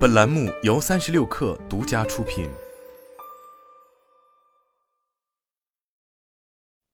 本栏目由三十六氪独家出品。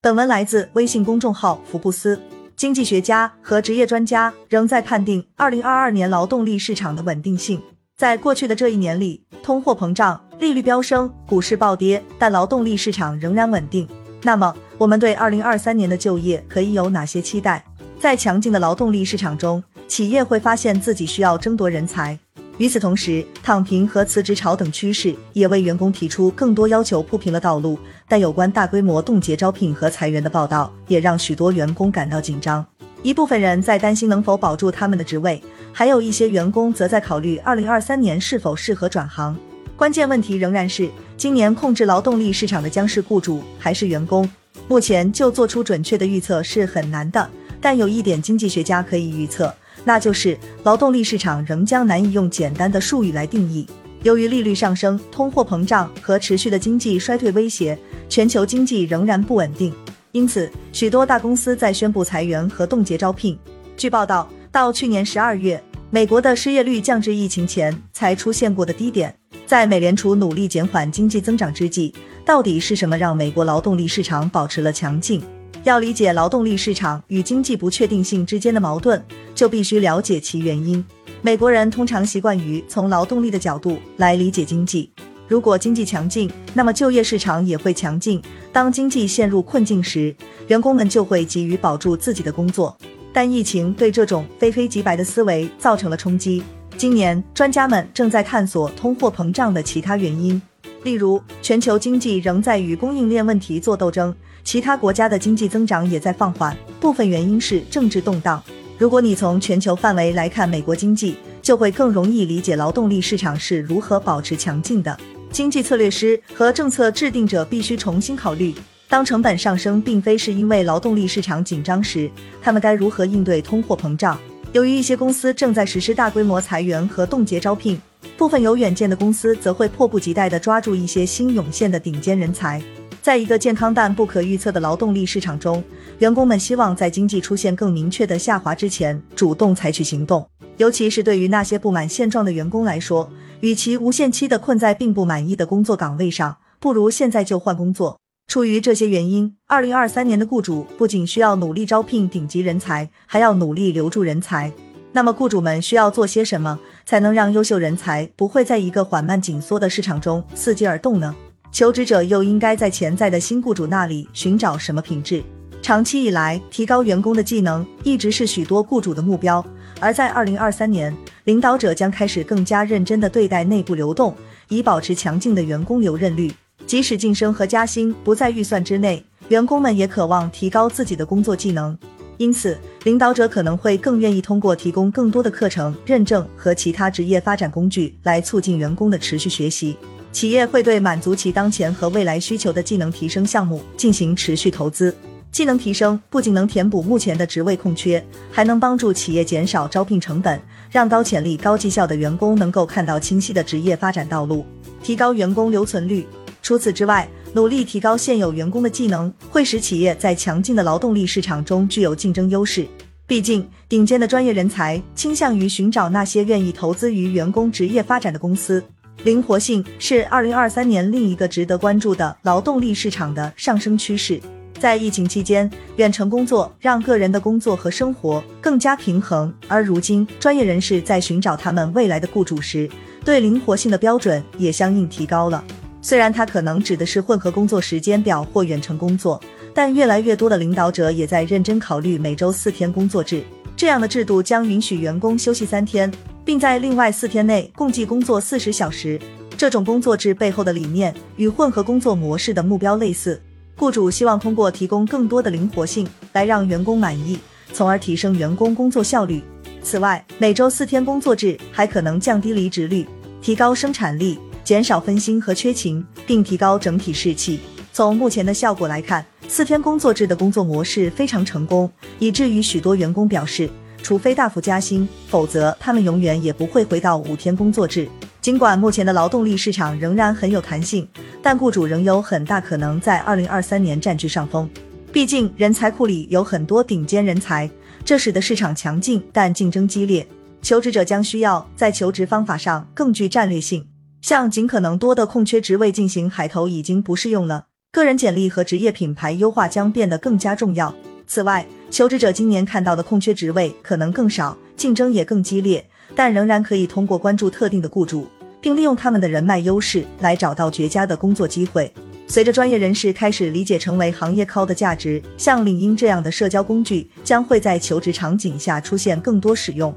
本文来自微信公众号福布斯。经济学家和职业专家仍在判定二零二二年劳动力市场的稳定性。在过去的这一年里，通货膨胀、利率飙升、股市暴跌，但劳动力市场仍然稳定。那么，我们对二零二三年的就业可以有哪些期待？在强劲的劳动力市场中，企业会发现自己需要争夺人才。与此同时，躺平和辞职潮等趋势也为员工提出更多要求铺平了道路。但有关大规模冻结招聘和裁员的报道，也让许多员工感到紧张。一部分人在担心能否保住他们的职位，还有一些员工则在考虑2023年是否适合转行。关键问题仍然是，今年控制劳动力市场的将是雇主还是员工？目前就做出准确的预测是很难的。但有一点，经济学家可以预测。那就是劳动力市场仍将难以用简单的术语来定义。由于利率上升、通货膨胀和持续的经济衰退威胁，全球经济仍然不稳定。因此，许多大公司在宣布裁员和冻结招聘。据报道，到去年十二月，美国的失业率降至疫情前才出现过的低点。在美联储努力减缓经济增长之际，到底是什么让美国劳动力市场保持了强劲？要理解劳动力市场与经济不确定性之间的矛盾，就必须了解其原因。美国人通常习惯于从劳动力的角度来理解经济。如果经济强劲，那么就业市场也会强劲。当经济陷入困境时，员工们就会急于保住自己的工作。但疫情对这种非黑即白的思维造成了冲击。今年，专家们正在探索通货膨胀的其他原因，例如全球经济仍在与供应链问题做斗争。其他国家的经济增长也在放缓，部分原因是政治动荡。如果你从全球范围来看美国经济，就会更容易理解劳动力市场是如何保持强劲的。经济策略师和政策制定者必须重新考虑，当成本上升并非是因为劳动力市场紧张时，他们该如何应对通货膨胀？由于一些公司正在实施大规模裁员和冻结招聘，部分有远见的公司则会迫不及待地抓住一些新涌现的顶尖人才。在一个健康但不可预测的劳动力市场中，员工们希望在经济出现更明确的下滑之前主动采取行动。尤其是对于那些不满现状的员工来说，与其无限期的困在并不满意的工作岗位上，不如现在就换工作。出于这些原因，二零二三年的雇主不仅需要努力招聘顶级人才，还要努力留住人才。那么，雇主们需要做些什么，才能让优秀人才不会在一个缓慢紧缩的市场中伺机而动呢？求职者又应该在潜在的新雇主那里寻找什么品质？长期以来，提高员工的技能一直是许多雇主的目标。而在二零二三年，领导者将开始更加认真地对待内部流动，以保持强劲的员工留任率。即使晋升和加薪不在预算之内，员工们也渴望提高自己的工作技能。因此，领导者可能会更愿意通过提供更多的课程、认证和其他职业发展工具来促进员工的持续学习。企业会对满足其当前和未来需求的技能提升项目进行持续投资。技能提升不仅能填补目前的职位空缺，还能帮助企业减少招聘成本，让高潜力、高绩效的员工能够看到清晰的职业发展道路，提高员工留存率。除此之外，努力提高现有员工的技能，会使企业在强劲的劳动力市场中具有竞争优势。毕竟，顶尖的专业人才倾向于寻找那些愿意投资于员工职业发展的公司。灵活性是二零二三年另一个值得关注的劳动力市场的上升趋势。在疫情期间，远程工作让个人的工作和生活更加平衡，而如今，专业人士在寻找他们未来的雇主时，对灵活性的标准也相应提高了。虽然它可能指的是混合工作时间表或远程工作，但越来越多的领导者也在认真考虑每周四天工作制。这样的制度将允许员工休息三天。并在另外四天内共计工作四十小时。这种工作制背后的理念与混合工作模式的目标类似。雇主希望通过提供更多的灵活性来让员工满意，从而提升员工工作效率。此外，每周四天工作制还可能降低离职率，提高生产力，减少分心和缺勤，并提高整体士气。从目前的效果来看，四天工作制的工作模式非常成功，以至于许多员工表示。除非大幅加薪，否则他们永远也不会回到五天工作制。尽管目前的劳动力市场仍然很有弹性，但雇主仍有很大可能在二零二三年占据上风。毕竟人才库里有很多顶尖人才，这使得市场强劲但竞争激烈。求职者将需要在求职方法上更具战略性，向尽可能多的空缺职位进行海投已经不适用了。个人简历和职业品牌优化将变得更加重要。此外，求职者今年看到的空缺职位可能更少，竞争也更激烈，但仍然可以通过关注特定的雇主，并利用他们的人脉优势来找到绝佳的工作机会。随着专业人士开始理解成为行业操的价值，像领英这样的社交工具将会在求职场景下出现更多使用。